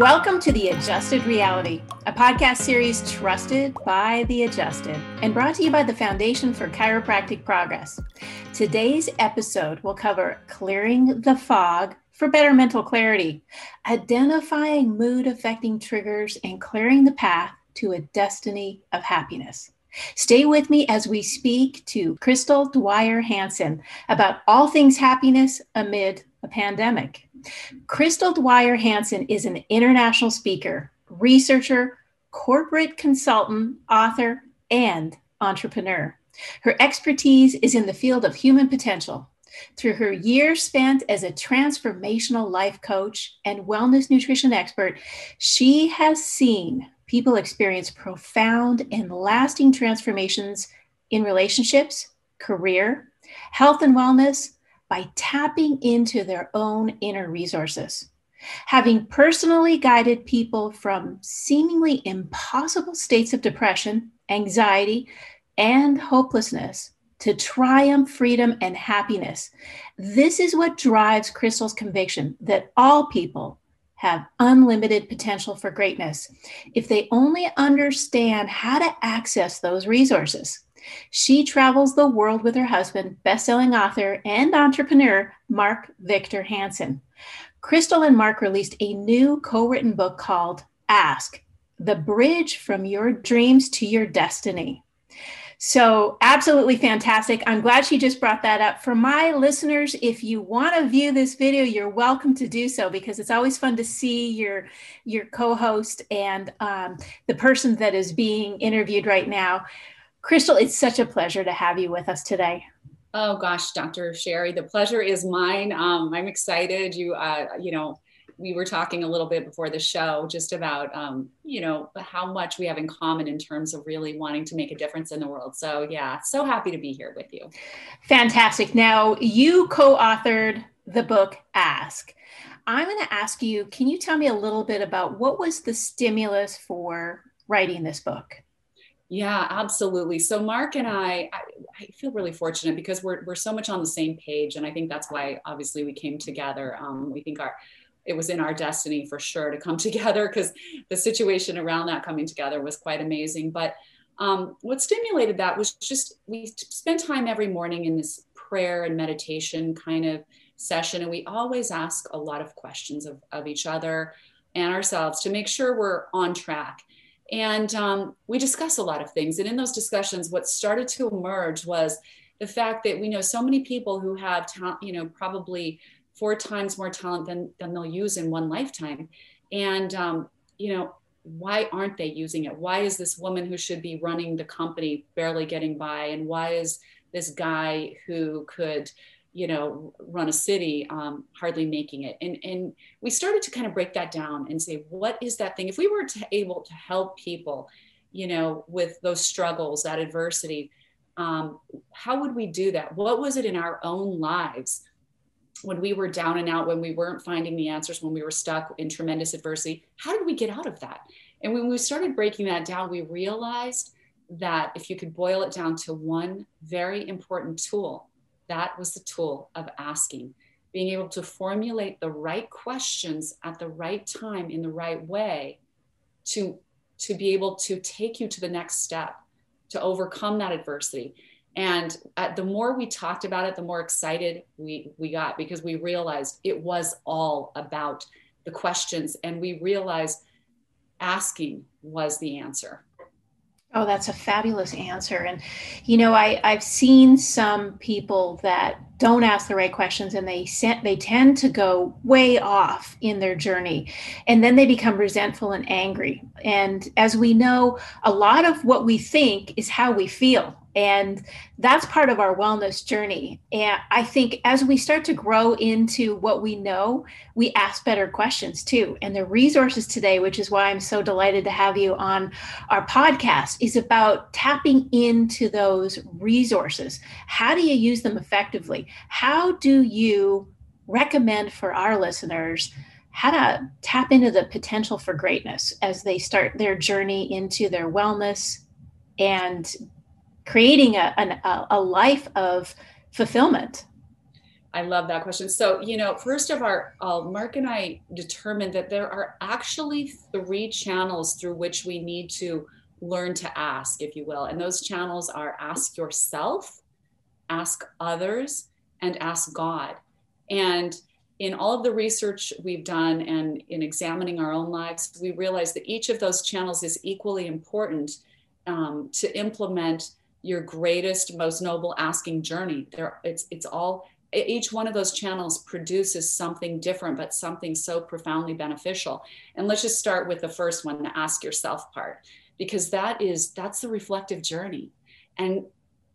Welcome to The Adjusted Reality, a podcast series trusted by the adjusted and brought to you by the Foundation for Chiropractic Progress. Today's episode will cover clearing the fog for better mental clarity, identifying mood affecting triggers, and clearing the path to a destiny of happiness. Stay with me as we speak to Crystal Dwyer Hansen about all things happiness amid a pandemic. Crystal Dwyer Hansen is an international speaker, researcher, corporate consultant, author, and entrepreneur. Her expertise is in the field of human potential. Through her years spent as a transformational life coach and wellness nutrition expert, she has seen people experience profound and lasting transformations in relationships, career, health and wellness, by tapping into their own inner resources. Having personally guided people from seemingly impossible states of depression, anxiety, and hopelessness to triumph, freedom, and happiness, this is what drives Crystal's conviction that all people have unlimited potential for greatness if they only understand how to access those resources. She travels the world with her husband, best-selling author and entrepreneur Mark Victor Hansen. Crystal and Mark released a new co-written book called Ask: The Bridge from Your Dreams to Your Destiny. So, absolutely fantastic. I'm glad she just brought that up. For my listeners, if you want to view this video, you're welcome to do so because it's always fun to see your your co-host and um, the person that is being interviewed right now. Crystal, it's such a pleasure to have you with us today. Oh gosh, Dr. Sherry, the pleasure is mine. Um, I'm excited. You, uh, you know, we were talking a little bit before the show just about, um, you know, how much we have in common in terms of really wanting to make a difference in the world. So yeah, so happy to be here with you. Fantastic. Now you co-authored the book Ask. I'm going to ask you, can you tell me a little bit about what was the stimulus for writing this book? Yeah, absolutely. So Mark and I, I, I, feel really fortunate because we're we're so much on the same page, and I think that's why obviously we came together. Um, we think our it was in our destiny for sure to come together because the situation around that coming together was quite amazing. But um, what stimulated that was just we spend time every morning in this prayer and meditation kind of session, and we always ask a lot of questions of, of each other and ourselves to make sure we're on track and um, we discuss a lot of things. And in those discussions, what started to emerge was the fact that we know so many people who have, ta- you know, probably four times more talent than, than they'll use in one lifetime. And, um, you know, why aren't they using it? Why is this woman who should be running the company barely getting by? And why is this guy who could, you know run a city um, hardly making it. And and we started to kind of break that down and say what is that thing? If we were to able to help people you know with those struggles that adversity um, how would we do that? What was it in our own lives when we were down and out when we weren't finding the answers when we were stuck in tremendous adversity? How did we get out of that? And when we started breaking that down we realized that if you could boil it down to one very important tool that was the tool of asking, being able to formulate the right questions at the right time in the right way to, to be able to take you to the next step, to overcome that adversity. And the more we talked about it, the more excited we, we got because we realized it was all about the questions and we realized asking was the answer. Oh, that's a fabulous answer. And, you know, I, I've seen some people that don't ask the right questions and they sent, they tend to go way off in their journey and then they become resentful and angry. And as we know, a lot of what we think is how we feel. And that's part of our wellness journey. And I think as we start to grow into what we know, we ask better questions too. And the resources today, which is why I'm so delighted to have you on our podcast, is about tapping into those resources. How do you use them effectively? How do you recommend for our listeners? how to tap into the potential for greatness as they start their journey into their wellness and creating a, an, a life of fulfillment I love that question. So, you know, first of our, uh, Mark and I determined that there are actually three channels through which we need to learn to ask, if you will. And those channels are ask yourself, ask others, and ask God. And in all of the research we've done and in examining our own lives, we realize that each of those channels is equally important um, to implement your greatest, most noble asking journey. There, it's it's all each one of those channels produces something different, but something so profoundly beneficial. And let's just start with the first one, the ask yourself part, because that is that's the reflective journey. And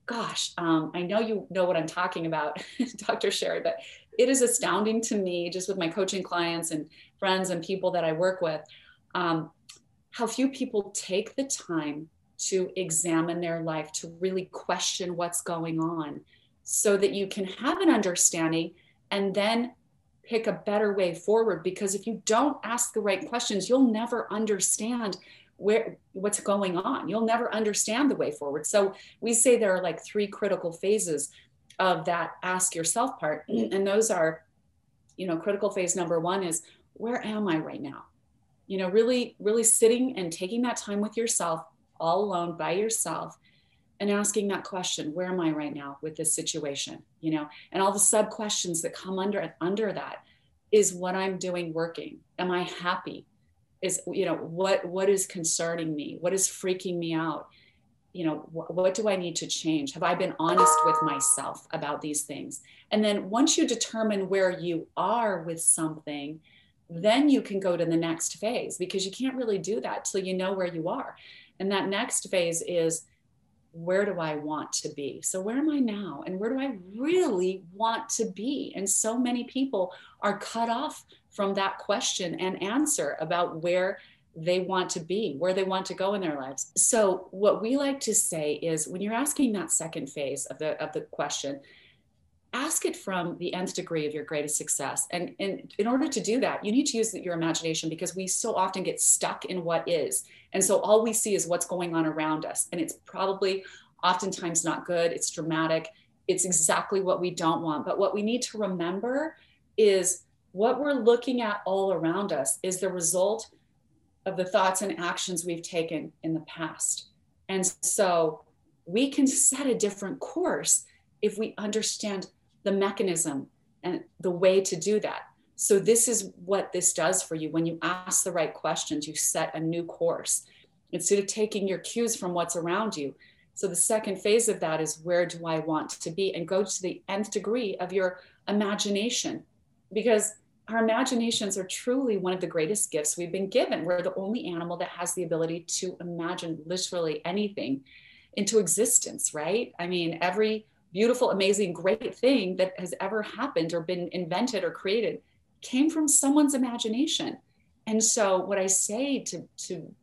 gosh, um, I know you know what I'm talking about, Dr. Sherry, but it is astounding to me, just with my coaching clients and friends and people that I work with, um, how few people take the time to examine their life, to really question what's going on, so that you can have an understanding and then pick a better way forward. Because if you don't ask the right questions, you'll never understand where what's going on. You'll never understand the way forward. So we say there are like three critical phases of that ask yourself part. Mm-hmm. And those are you know critical phase number one is where am i right now? You know really really sitting and taking that time with yourself all alone by yourself and asking that question where am i right now with this situation you know? And all the sub questions that come under under that is what i'm doing working. Am i happy? Is you know what what is concerning me? What is freaking me out? You know wh- what do i need to change? Have i been honest with myself about these things? And then once you determine where you are with something then you can go to the next phase because you can't really do that till you know where you are and that next phase is where do I want to be? So, where am I now? And where do I really want to be? And so many people are cut off from that question and answer about where they want to be, where they want to go in their lives. So, what we like to say is when you're asking that second phase of the, of the question, ask it from the nth degree of your greatest success. And, and in order to do that, you need to use your imagination because we so often get stuck in what is. And so all we see is what's going on around us. And it's probably oftentimes not good, it's dramatic, it's exactly what we don't want. But what we need to remember is what we're looking at all around us is the result of the thoughts and actions we've taken in the past. And so we can set a different course if we understand the mechanism and the way to do that. So, this is what this does for you. When you ask the right questions, you set a new course instead of taking your cues from what's around you. So, the second phase of that is where do I want to be? And go to the nth degree of your imagination because our imaginations are truly one of the greatest gifts we've been given. We're the only animal that has the ability to imagine literally anything into existence, right? I mean, every beautiful, amazing, great thing that has ever happened or been invented or created came from someone's imagination. And so, what I say to, to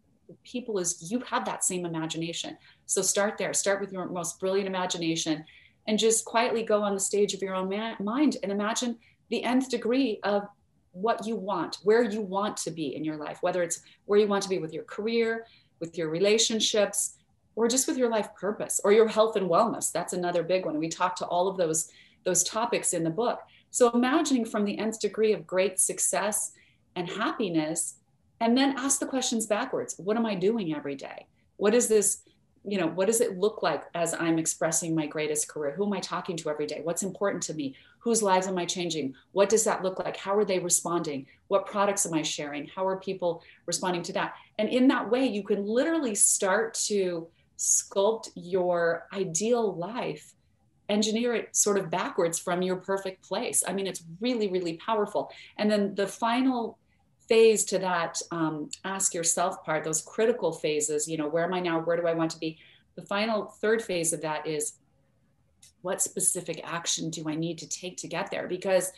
people is, you have that same imagination. So, start there, start with your most brilliant imagination and just quietly go on the stage of your own ma- mind and imagine the nth degree of what you want, where you want to be in your life, whether it's where you want to be with your career, with your relationships, or just with your life purpose or your health and wellness. That's another big one. We talk to all of those those topics in the book. So imagining from the nth degree of great success and happiness and then ask the questions backwards. What am I doing every day? What is this you know what does it look like as i'm expressing my greatest career who am i talking to every day what's important to me whose lives am i changing what does that look like how are they responding what products am i sharing how are people responding to that and in that way you can literally start to sculpt your ideal life engineer it sort of backwards from your perfect place. I mean it's really really powerful. And then the final phase to that um, ask yourself part those critical phases you know where am i now? Where do i want to be? The final third phase of that is what specific action do i need to take to get there? Because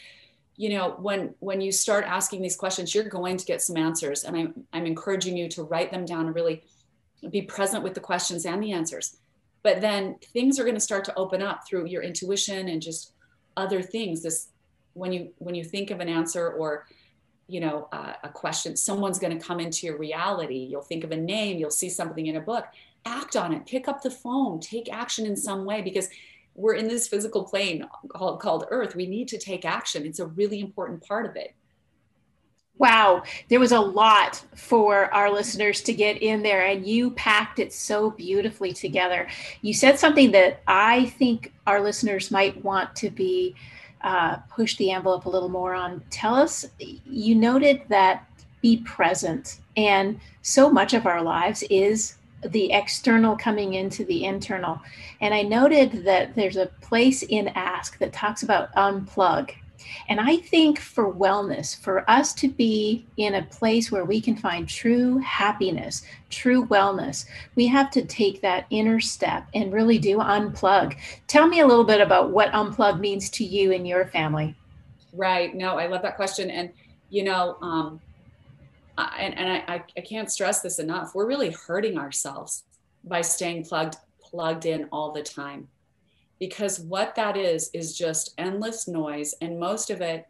you know when when you start asking these questions you're going to get some answers. And i'm i'm encouraging you to write them down and really be present with the questions and the answers. But then things are going to start to open up through your intuition and just other things. This when you when you think of an answer or you know uh, a question someone's going to come into your reality. You'll think of a name you'll see something in a book. Act on it. Pick up the phone. Take action in some way because we're in this physical plane called, called earth. We need to take action. It's a really important part of it Wow, there was a lot for our listeners to get in there, and you packed it so beautifully together. You said something that I think our listeners might want to be uh, push the envelope a little more on. Tell us, you noted that be present, and so much of our lives is the external coming into the internal. And I noted that there's a place in Ask that talks about unplug and I think for wellness, for us to be in a place where we can find true happiness, true wellness, we have to take that inner step and really do unplug. Tell me a little bit about what unplug means to you and your family. Right. No, I love that question. And, you know, um, I, and, and I, I can't stress this enough. We're really hurting ourselves by staying plugged plugged in all the time because what that is is just endless noise and most of it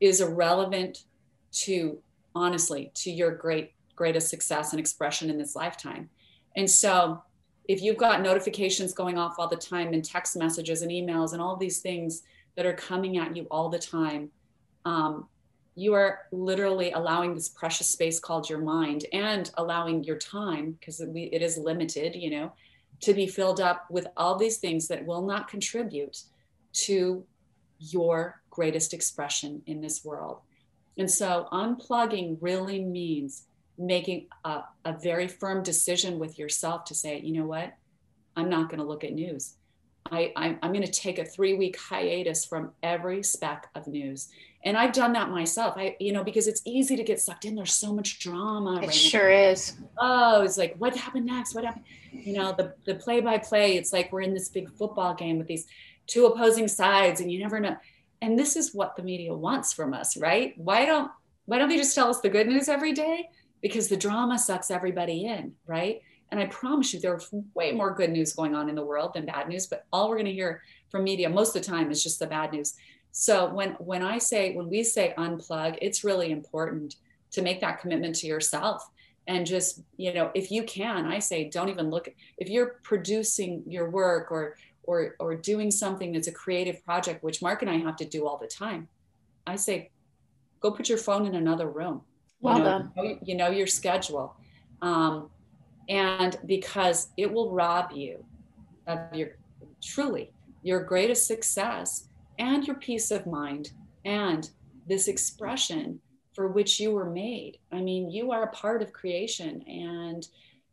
is irrelevant to honestly to your great greatest success and expression in this lifetime. And so if you've got notifications going off all the time and text messages and emails and all these things that are coming at you all the time um, you are literally allowing this precious space called your mind and allowing your time because it, it is limited you know to be filled up with all these things that will not contribute to your greatest expression in this world. And so unplugging really means making a, a very firm decision with yourself to say, you know what? I'm not going to look at news. I, I, am going to take a three week hiatus from every speck of news. And I've done that myself. I, you know, because it's easy to get sucked in. There's so much drama. It right sure now. is. Oh, it's like, what happened next? What happened? You know, the, the play by play, it's like we're in this big football game with these two opposing sides and you never know. And this is what the media wants from us, right? Why don't, why don't they just tell us the good news every day? Because the drama sucks everybody in, right? And I promise you, there's way more good news going on in the world than bad news. But all we're going to hear from media most of the time is just the bad news. So when when I say when we say unplug, it's really important to make that commitment to yourself and just you know if you can i say don't even look if you're producing your work or or or doing something that's a creative project which mark and i have to do all the time i say go put your phone in another room. Well you know, done you know your schedule. Um, and because it will rob you of your truly your greatest success and your peace of mind and this expression for which you were made. I mean you are a part of creation and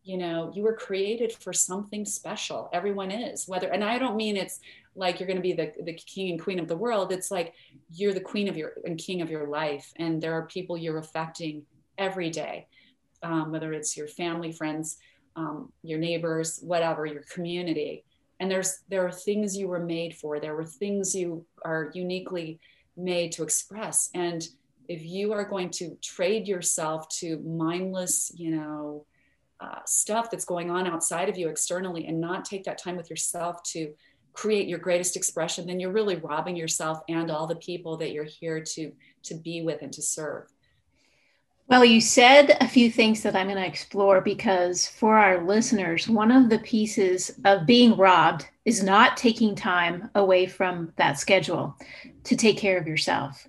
you know you were created for something special. Everyone is whether and i don't mean it's like you're going to be the, the king and queen of the world. It's like you're the queen of your and king of your life. And there are people you're affecting every day um, whether it's your family, friends, um, your neighbors, whatever, your community. And there's there are things you were made for. There were things you are uniquely made to express. And if you are going to trade yourself to mindless, you know, uh, stuff that's going on outside of you externally, and not take that time with yourself to create your greatest expression, then you're really robbing yourself and all the people that you're here to to be with and to serve. Well, you said a few things that I'm going to explore because for our listeners, one of the pieces of being robbed is not taking time away from that schedule to take care of yourself.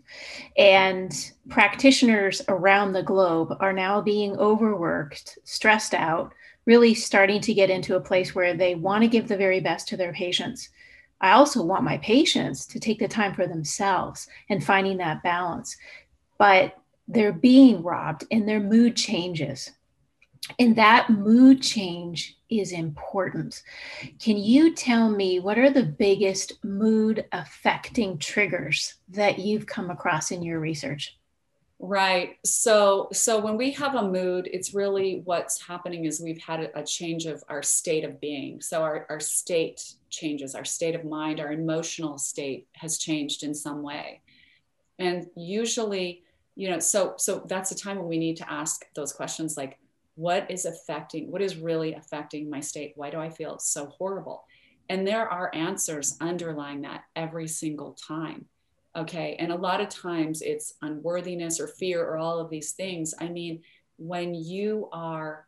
And practitioners around the globe are now being overworked, stressed out, really starting to get into a place where they want to give the very best to their patients. I also want my patients to take the time for themselves and finding that balance. But they're being robbed and their mood changes. And that mood change is important. Can you tell me what are the biggest mood affecting triggers that you've come across in your research? Right. So so when we have a mood, it's really what's happening is we've had a, change of our state of being. So our, our state changes, our state of mind, our emotional state has changed in some way. And usually you know so so that's a time when we need to ask those questions like what is affecting what is really affecting my state? Why do i feel so horrible? And there are answers underlying that every single time okay? And a lot of times it's unworthiness or fear or all of these things. I mean when you are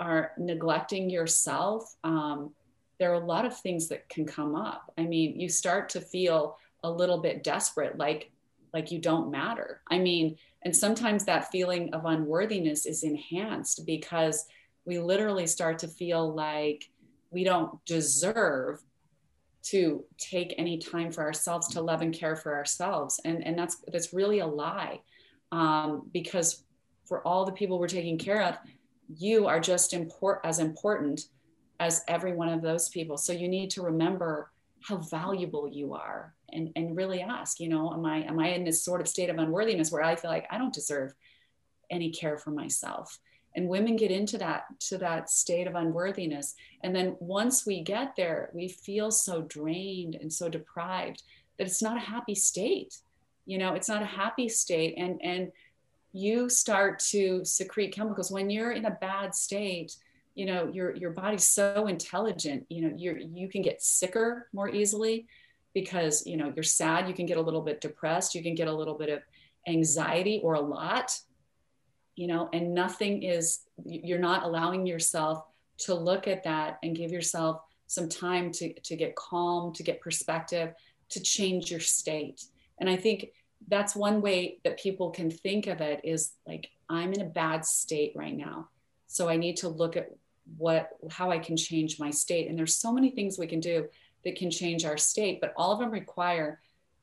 are neglecting yourself um, there are a lot of things that can come up. I mean, you start to feel a little bit desperate, like like you don't matter. I mean, and sometimes that feeling of unworthiness is enhanced because we literally start to feel like we don't deserve to take any time for ourselves to love and care for ourselves and and that's that's really a lie um, because for all the people we're taking care of you are just import as important as every one of those people so you need to remember how valuable you are and and really ask you know am i am i in this sort of state of unworthiness where i feel like i don't deserve any care for myself? And women get into that to that state of unworthiness. And then once we get there we feel so drained and so deprived that it's not a happy state you know it's not a happy state. And and you start to secrete chemicals when you're in a bad state you know your your body's so intelligent you know you're you can get sicker more easily because you know you're sad you can get a little bit depressed you can get a little bit of anxiety or a lot you know and nothing is you're not allowing yourself to look at that and give yourself some time to to get calm to get perspective to change your state. And i think that's one way that people can think of it is like i'm in a bad state right now. So i need to look at what how I can change my state. And there's so many things we can do that can change our state, but all of them require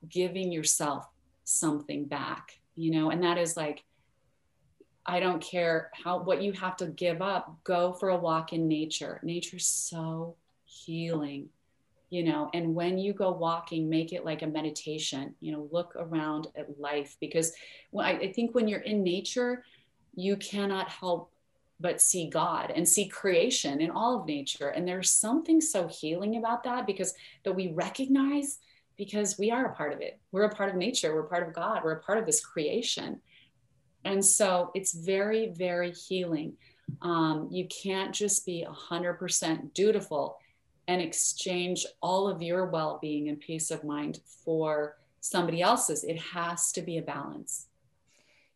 giving yourself something back, you know, and that is like I don't care how what you have to give up, go for a walk in nature. Nature's so healing, you know, and when you go walking, make it like a meditation, you know, look around at life because I, I think when you're in nature, you cannot help but see God and see creation in all of nature. And there's something so healing about that because that we recognize because we are a part of it. We're a part of nature, we're part of God, we're a part of this creation. And so it's very, very healing. Um, you can't just be 100% dutiful and exchange all of your well being and peace of mind for somebody else's. It has to be a balance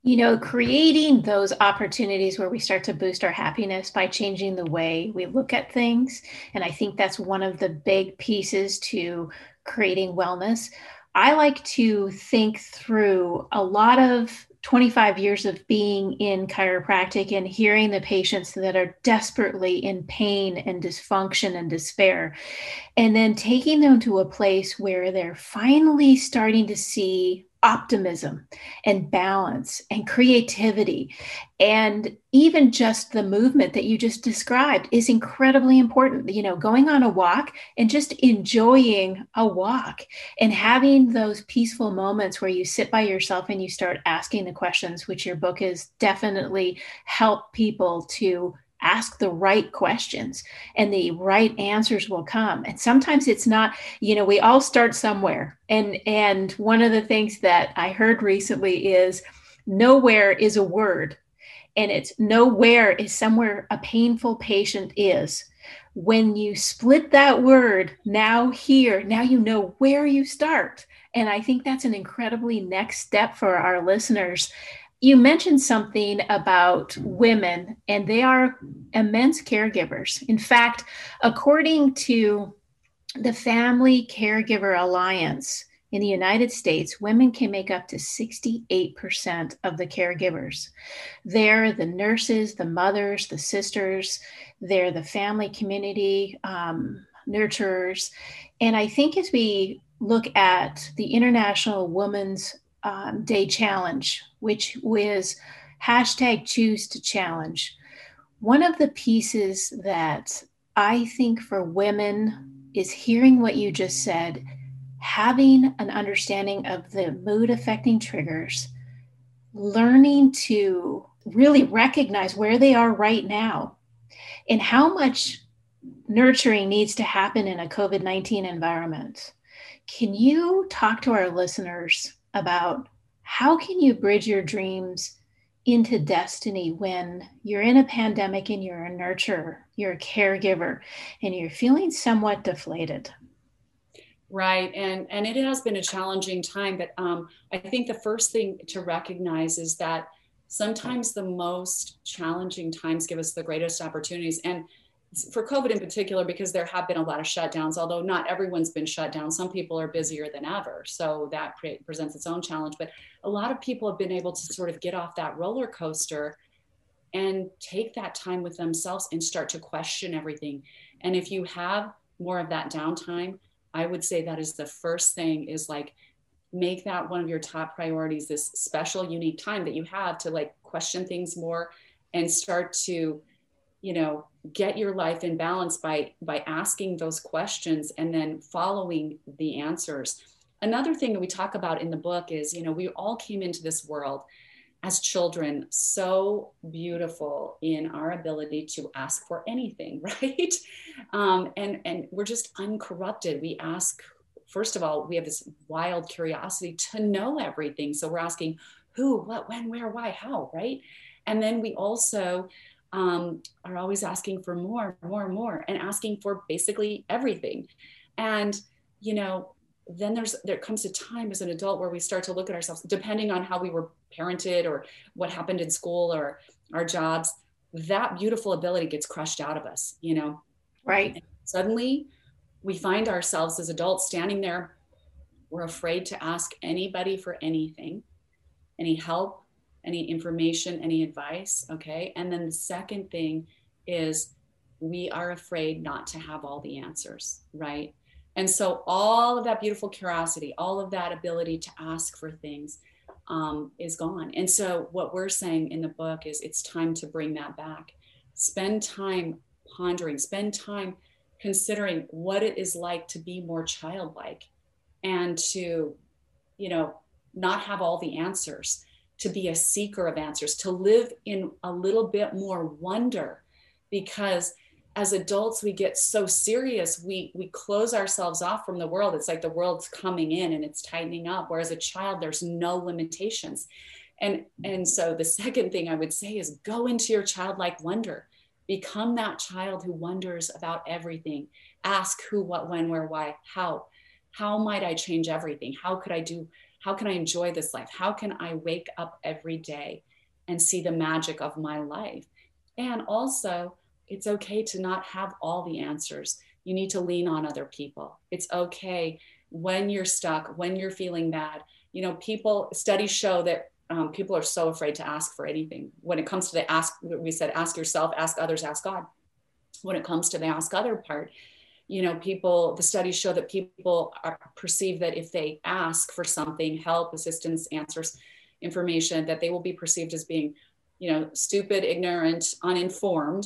you know, creating those opportunities where we start to boost our happiness by changing the way we look at things. And I think that's one of the big pieces to creating wellness. I like to think through a lot of 25 years of being in chiropractic and hearing the patients that are desperately in pain and dysfunction and despair, and then taking them to a place where they're finally starting to see optimism and balance and creativity. And even just the movement that you just described is incredibly important. You know going on a walk and just enjoying a walk and having those peaceful moments where you sit by yourself and you start asking the questions which your book has definitely helped people to ask the right questions and the right answers will come. And sometimes it's not you know we all start somewhere. And and one of the things that i heard recently is nowhere is a word and it's nowhere is somewhere a painful patient is. When you split that word now here now you know where you start. And i think that's an incredibly next step for our listeners you mentioned something about women, and they are immense caregivers. In fact, according to the Family Caregiver Alliance in the United States, women can make up to 68% of the caregivers. They're the nurses, the mothers, the sisters, they're the family community um, nurturers. And I think as we look at the International Women's um, Day Challenge, which was hashtag choose to challenge. One of the pieces that I think for women is hearing what you just said, having an understanding of the mood affecting triggers, learning to really recognize where they are right now and how much nurturing needs to happen in a COVID 19 environment. Can you talk to our listeners about how can you bridge your dreams into destiny when you're in a pandemic and you're a nurturer, you're a caregiver, and you're feeling somewhat deflated. Right, and and it has been a challenging time, but um, I think the first thing to recognize is that sometimes the most challenging times give us the greatest opportunities. And for COVID in particular, because there have been a lot of shutdowns, although not everyone's been shut down. Some people are busier than ever. So that pre- presents its own challenge. But a lot of people have been able to sort of get off that roller coaster and take that time with themselves and start to question everything. And if you have more of that downtime, I would say that is the first thing is like make that one of your top priorities, this special, unique time that you have to like question things more and start to you know get your life in balance by by asking those questions and then following the answers. Another thing that we talk about in the book is you know we all came into this world as children so beautiful in our ability to ask for anything right? Um, and and we're just uncorrupted. We ask first of all we have this wild curiosity to know everything. So we're asking who what when where why how right? And then we also um, are always asking for more, more, more, and asking for basically everything. And, you know, then there's there comes a time as an adult where we start to look at ourselves, depending on how we were parented or what happened in school or our jobs, that beautiful ability gets crushed out of us, you know. Right. And suddenly we find ourselves as adults standing there. We're afraid to ask anybody for anything, any help, any information, any advice. Okay. And then the second thing is we are afraid not to have all the answers, right? And so all of that beautiful curiosity, all of that ability to ask for things um, is gone. And so what we're saying in the book is it's time to bring that back. Spend time pondering, spend time considering what it is like to be more childlike and to, you know, not have all the answers to be a seeker of answers, to live in a little bit more wonder. Because as adults we get so serious we we close ourselves off from the world. It's like the world's coming in and it's tightening up whereas a child there's no limitations. And and so the second thing i would say is go into your childlike wonder. Become that child who wonders about everything. Ask who what when where why how. How might i change everything? How could i do how can I enjoy this life? How can I wake up every day and see the magic of my life? And also, it's okay to not have all the answers. You need to lean on other people. It's okay when you're stuck, when you're feeling bad. You know, people, studies show that um, people are so afraid to ask for anything. When it comes to the ask, we said, ask yourself, ask others, ask God. When it comes to the ask other part, you know people the studies show that people are perceive that if they ask for something help assistance answers information that they will be perceived as being you know stupid ignorant uninformed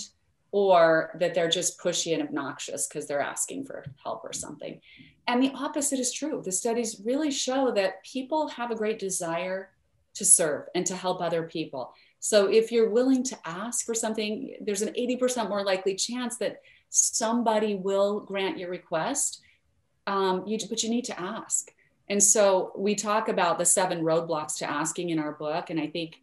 or that they're just pushy and obnoxious because they're asking for help or something. And the opposite is true. The studies really show that people have a great desire to serve and to help other people. So if you're willing to ask for something there's an 80% more likely chance that somebody will grant your request um, you, but you need to ask. And so we talk about the seven roadblocks to asking in our book and i think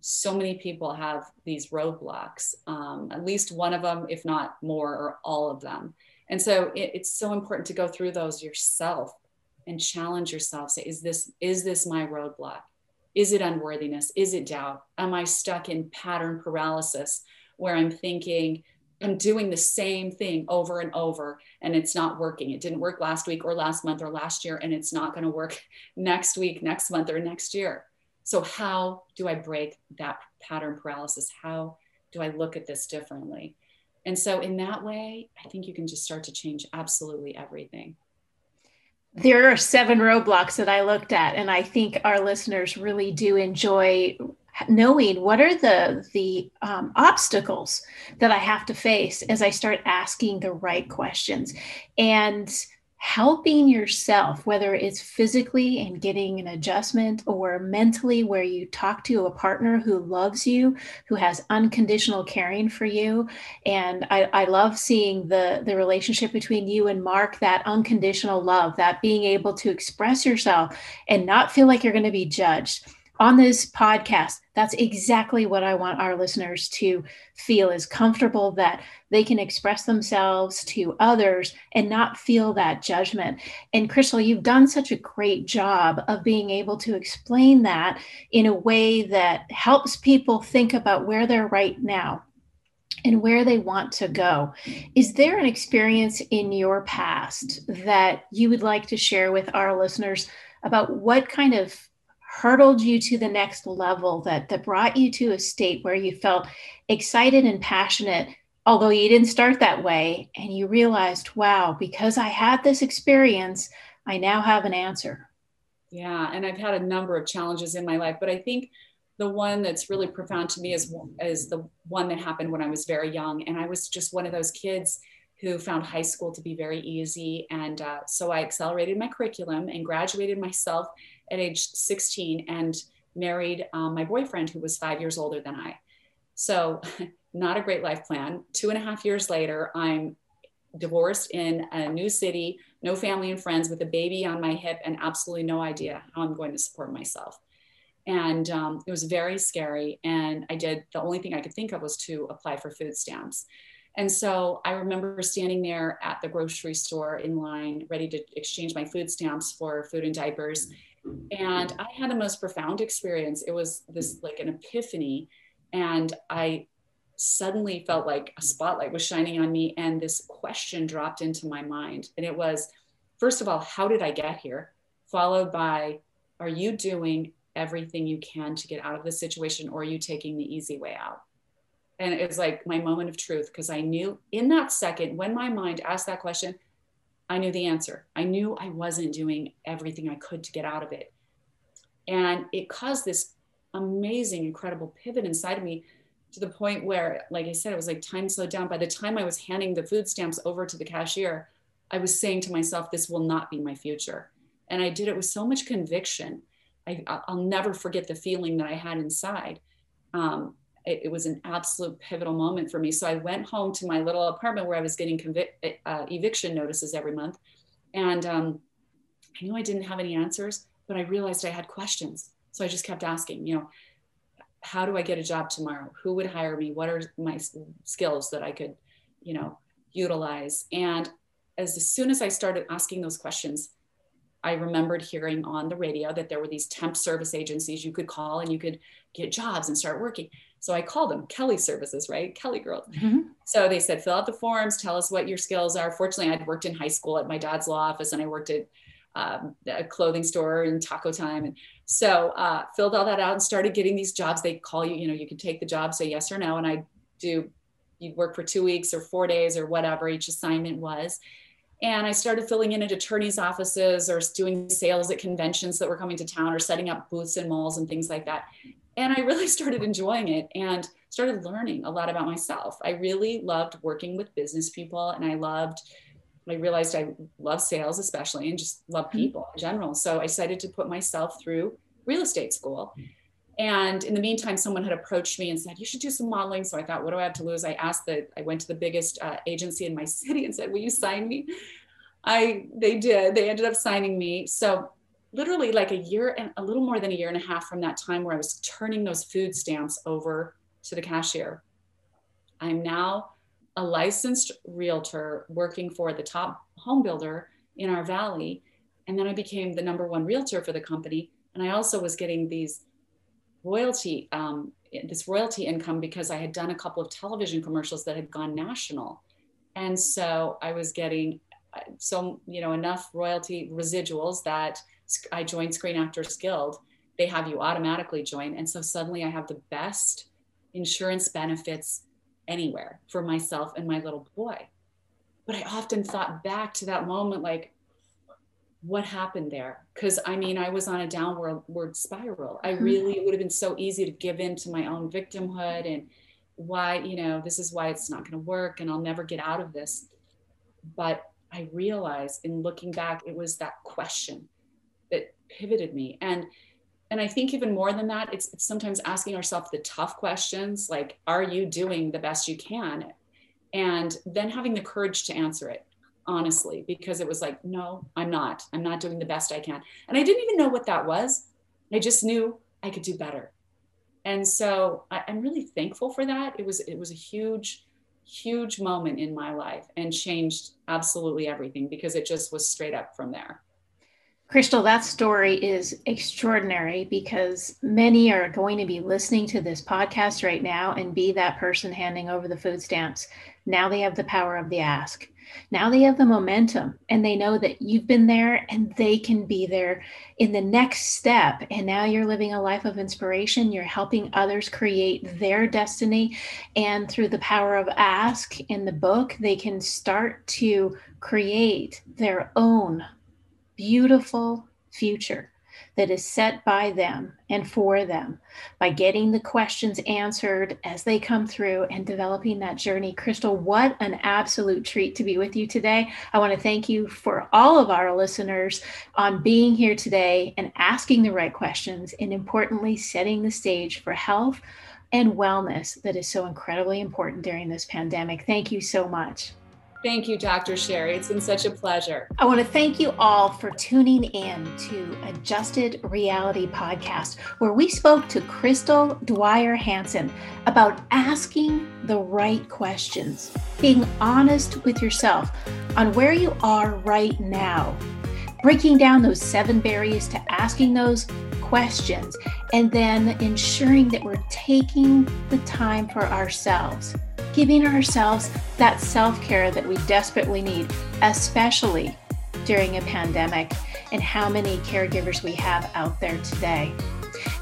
so many people have these roadblocks um, at least one of them if not more or all of them. And so it, it's so important to go through those yourself and challenge yourself say is this is this my roadblock? Is it unworthiness? Is it doubt? Am i stuck in pattern paralysis where i'm thinking I'm doing the same thing over and over and it's not working. It didn't work last week or last month or last year, and it's not going to work next week, next month, or next year. So, how do I break that pattern paralysis? How do I look at this differently? And so, in that way, I think you can just start to change absolutely everything. There are seven roadblocks that I looked at, and I think our listeners really do enjoy knowing what are the the um, obstacles that i have to face as i start asking the right questions and helping yourself whether it's physically and getting an adjustment or mentally where you talk to a partner who loves you who has unconditional caring for you. And i, I love seeing the the relationship between you and mark that unconditional love that being able to express yourself and not feel like you're going to be judged on this podcast that's exactly what i want our listeners to feel is comfortable that they can express themselves to others and not feel that judgment and crystal you've done such a great job of being able to explain that in a way that helps people think about where they're right now and where they want to go. Is there an experience in your past that you would like to share with our listeners about what kind of hurdled you to the next level that that brought you to a state where you felt excited and passionate although you didn't start that way and you realized wow because i had this experience i now have an answer. Yeah and i've had a number of challenges in my life but i think the one that's really profound to me is is the one that happened when i was very young and i was just one of those kids who found high school to be very easy and uh, so i accelerated my curriculum and graduated myself at age 16 and married um, my boyfriend who was five years older than I. So, not a great life plan. Two and a half years later, I'm divorced in a new city, no family and friends, with a baby on my hip, and absolutely no idea how I'm going to support myself. And um, it was very scary. And I did the only thing I could think of was to apply for food stamps. And so I remember standing there at the grocery store in line, ready to exchange my food stamps for food and diapers. And I had the most profound experience. It was this like an epiphany. And I suddenly felt like a spotlight was shining on me. And this question dropped into my mind. And it was, first of all, how did I get here? Followed by, are you doing everything you can to get out of the situation or are you taking the easy way out? And it was like my moment of truth because I knew in that second, when my mind asked that question, I knew the answer. I knew I wasn't doing everything I could to get out of it. And it caused this amazing, incredible pivot inside of me to the point where, like I said, it was like time slowed down. By the time I was handing the food stamps over to the cashier, I was saying to myself, this will not be my future. And I did it with so much conviction. I, will never forget the feeling that I had inside. Um, it, it, was an absolute pivotal moment for me. So I went home to my little apartment where I was getting convic- uh, eviction notices every month. And um, I knew I didn't have any answers, but I realized I had questions. So I just kept asking, you know, how do I get a job tomorrow? Who would hire me? What are my skills that I could, you know, utilize? And as, as soon as I started asking those questions, I remembered hearing on the radio that there were these temp service agencies you could call and you could get jobs and start working. So I called them Kelly Services, right? Kelly Girls. Mm-hmm. So they said, fill out the forms, tell us what your skills are. Fortunately, I'd worked in high school at my dad's law office and I worked at um, a clothing store in taco time. And so uh, filled all that out and started getting these jobs. They call you, you know, you can take the job, say yes or no. And I do, you'd work for two weeks or four days or whatever each assignment was. And I started filling in at attorneys' offices or doing sales at conventions that were coming to town or setting up booths in malls and things like that and I really started enjoying it and started learning a lot about myself. I really loved working with business people and I loved I realized I love sales especially and just love mm-hmm. people in general. So I decided to put myself through real estate school. And in the meantime, someone had approached me and said, You should do some modeling. So I thought, What do I have to lose? I asked that I went to the biggest uh, agency in my city and said, Will you sign me? I they did. They ended up signing me. So literally like a year and a little more than a year and a half from that time where I was turning those food stamps over to the cashier. I'm now a licensed realtor working for the top home builder in our valley. And then I became the number one realtor for the company. And I also was getting these royalty, um, this royalty income because I had done a couple of television commercials that had gone national. And so I was getting uh, so, you know, enough royalty residuals that I joined Screen Actors Guild, they have you automatically join. And so suddenly I have the best insurance benefits anywhere for myself and my little boy. But I often thought back to that moment like, what happened there? Because I mean, I was on a downward spiral. I mm-hmm. really, it would have been so easy to give in to my own victimhood and why, you know, this is why it's not going to work and I'll never get out of this. But I realized in looking back, it was that question pivoted me. And and i think even more than that it's, it's sometimes asking ourselves the tough questions like are you doing the best you can? And then having the courage to answer it honestly because it was like no i'm not. I'm not doing the best i can. And i didn't even know what that was. I just knew i could do better. And so I, i'm really thankful for that. It was it was a huge huge moment in my life and changed absolutely everything because it just was straight up from there Crystal, that story is extraordinary because many are going to be listening to this podcast right now and be that person handing over the food stamps. Now they have the power of the ask. Now they have the momentum and they know that you've been there and they can be there in the next step. And now you're living a life of inspiration. You're helping others create their destiny. And through the power of ask in the book, they can start to create their own beautiful future that is set by them and for them by getting the questions answered as they come through and developing that journey. Crystal, what an absolute treat to be with you today. I want to thank you for all of our listeners on being here today and asking the right questions, and importantly, setting the stage for health and wellness that is so incredibly important during this pandemic. Thank you so much. Thank you, Dr. Sherry. It's been such a pleasure. I want to thank you all for tuning in to Adjusted Reality Podcast, where we spoke to Crystal Dwyer Hansen about asking the right questions, being honest with yourself on where you are right now, breaking down those seven barriers to asking those questions, and then ensuring that we're taking the time for ourselves giving ourselves that self care that we desperately need, especially during a pandemic, and how many caregivers we have out there today.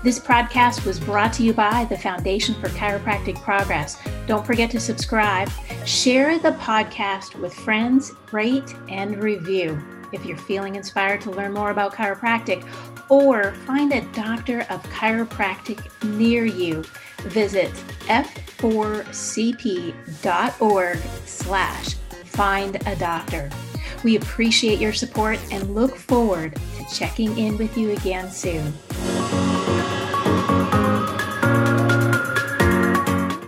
This podcast was brought to you by the Foundation for Chiropractic Progress. Don't forget to subscribe, share the podcast with friends, rate, and review. If you're feeling inspired to learn more about chiropractic or find a doctor of chiropractic near you, visit f4cp.org slash find a doctor. We appreciate your support and look forward to checking in with you again soon.